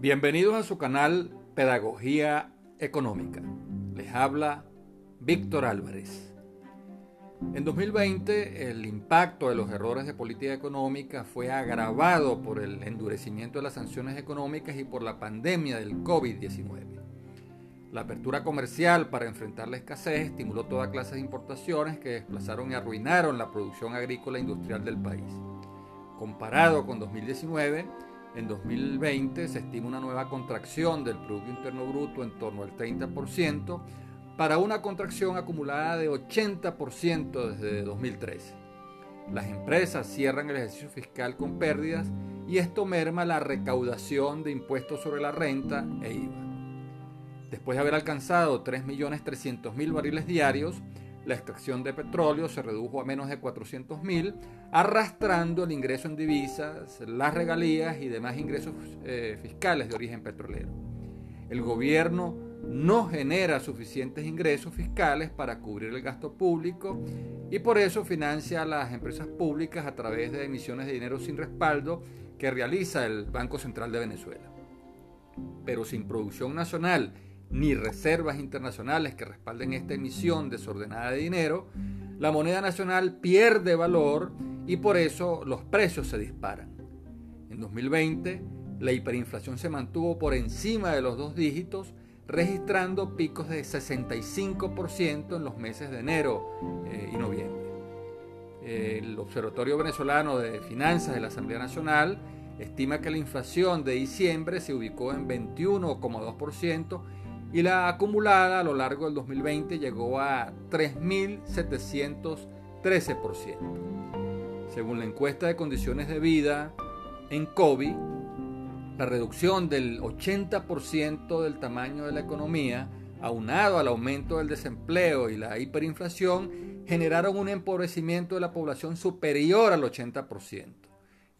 Bienvenidos a su canal Pedagogía Económica. Les habla Víctor Álvarez. En 2020 el impacto de los errores de política económica fue agravado por el endurecimiento de las sanciones económicas y por la pandemia del COVID-19. La apertura comercial para enfrentar la escasez estimuló toda clase de importaciones que desplazaron y arruinaron la producción agrícola e industrial del país. Comparado con 2019, en 2020 se estima una nueva contracción del Producto Interno Bruto en torno al 30% para una contracción acumulada de 80% desde 2013. Las empresas cierran el ejercicio fiscal con pérdidas y esto merma la recaudación de impuestos sobre la renta e IVA. Después de haber alcanzado 3.300.000 barriles diarios, la extracción de petróleo se redujo a menos de 400.000, arrastrando el ingreso en divisas, las regalías y demás ingresos eh, fiscales de origen petrolero. El gobierno no genera suficientes ingresos fiscales para cubrir el gasto público y por eso financia a las empresas públicas a través de emisiones de dinero sin respaldo que realiza el Banco Central de Venezuela. Pero sin producción nacional ni reservas internacionales que respalden esta emisión desordenada de dinero, la moneda nacional pierde valor y por eso los precios se disparan. En 2020, la hiperinflación se mantuvo por encima de los dos dígitos, registrando picos de 65% en los meses de enero eh, y noviembre. El Observatorio Venezolano de Finanzas de la Asamblea Nacional estima que la inflación de diciembre se ubicó en 21,2% y la acumulada a lo largo del 2020 llegó a 3.713%. Según la encuesta de condiciones de vida en COVID, la reducción del 80% del tamaño de la economía, aunado al aumento del desempleo y la hiperinflación, generaron un empobrecimiento de la población superior al 80%.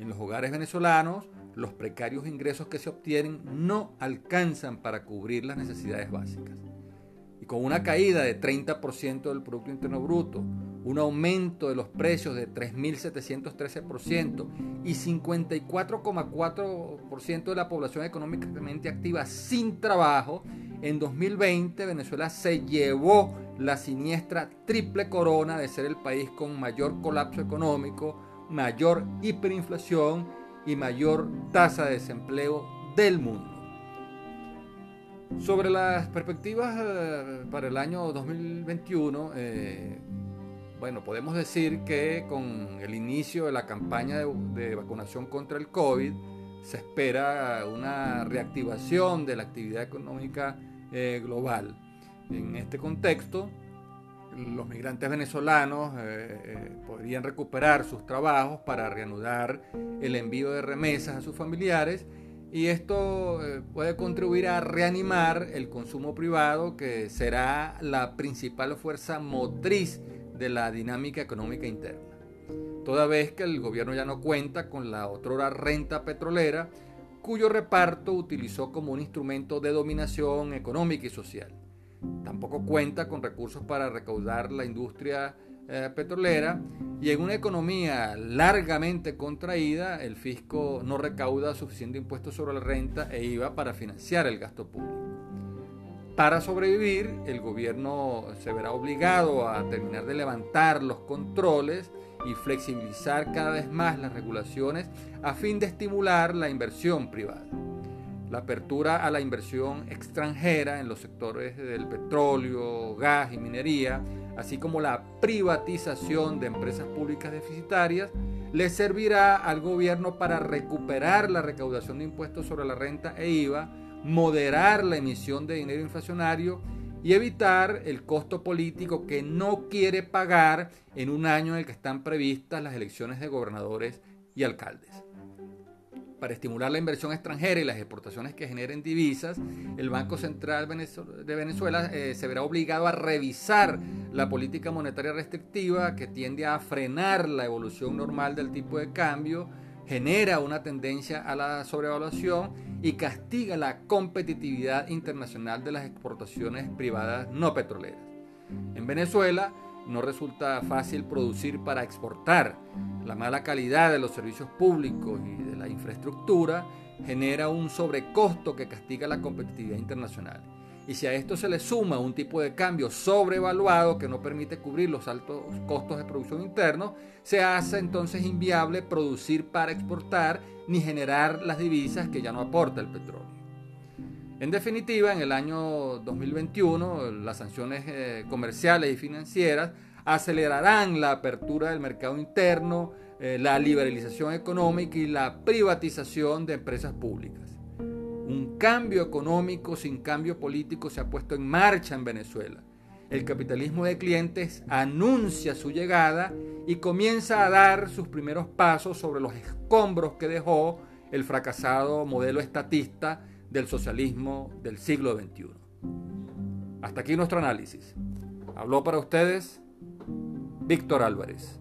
En los hogares venezolanos, los precarios ingresos que se obtienen no alcanzan para cubrir las necesidades básicas. Y con una caída de 30% del Producto Interno Bruto, un aumento de los precios de 3.713% y 54,4% de la población económicamente activa sin trabajo, en 2020 Venezuela se llevó la siniestra triple corona de ser el país con mayor colapso económico, mayor hiperinflación y mayor tasa de desempleo del mundo. Sobre las perspectivas eh, para el año 2021, eh, bueno, podemos decir que con el inicio de la campaña de, vacunación contra el COVID, se espera una reactivación de la actividad económica eh, global. En este contexto, los migrantes venezolanos eh, eh, podrían recuperar sus trabajos para reanudar el envío de remesas a sus familiares y esto eh, puede contribuir a reanimar el consumo privado que será la principal fuerza motriz de la dinámica económica interna. Toda vez que el gobierno ya no cuenta con la otrora renta petrolera, cuyo reparto utilizó como un instrumento de dominación económica y social. Tampoco cuenta con recursos para recaudar la industria eh, petrolera y en una economía largamente contraída, el fisco no recauda suficiente impuesto sobre la renta e IVA para financiar el gasto público. Para sobrevivir, el gobierno se verá obligado a terminar de levantar los controles y flexibilizar cada vez más las regulaciones a fin de estimular la inversión privada la apertura a la inversión extranjera en los sectores del petróleo, gas y minería, así como la privatización de empresas públicas deficitarias, le servirá al gobierno para recuperar la recaudación de impuestos sobre la renta e IVA, moderar la emisión de dinero inflacionario y evitar el costo político que no quiere pagar en un año en el que están previstas las elecciones de gobernadores y alcaldes para estimular la inversión extranjera y las exportaciones que generen divisas, el Banco Central de Venezuela eh, se verá obligado a revisar la política monetaria restrictiva que tiende a frenar la evolución normal del tipo de cambio, genera una tendencia a la sobrevaluación y castiga la competitividad internacional de las exportaciones privadas no petroleras. En Venezuela, no resulta fácil producir para exportar. La mala calidad de los servicios públicos y de la infraestructura genera un sobrecosto que castiga la competitividad internacional. Y si a esto se le suma un tipo de cambio sobrevaluado que no permite cubrir los altos costos de producción internos, se hace entonces inviable producir para exportar ni generar las divisas que ya no aporta el petróleo. En definitiva, en el año 2021, las sanciones eh, comerciales y financieras acelerarán la apertura del mercado interno, eh, la liberalización económica y la privatización de empresas públicas. Un cambio económico sin cambio político se ha puesto en marcha en Venezuela. El capitalismo de clientes anuncia su llegada y comienza a dar sus primeros pasos sobre los escombros que dejó el fracasado modelo estatista del socialismo del siglo XXI. Hasta aquí nuestro análisis. Habló para ustedes Víctor Álvarez.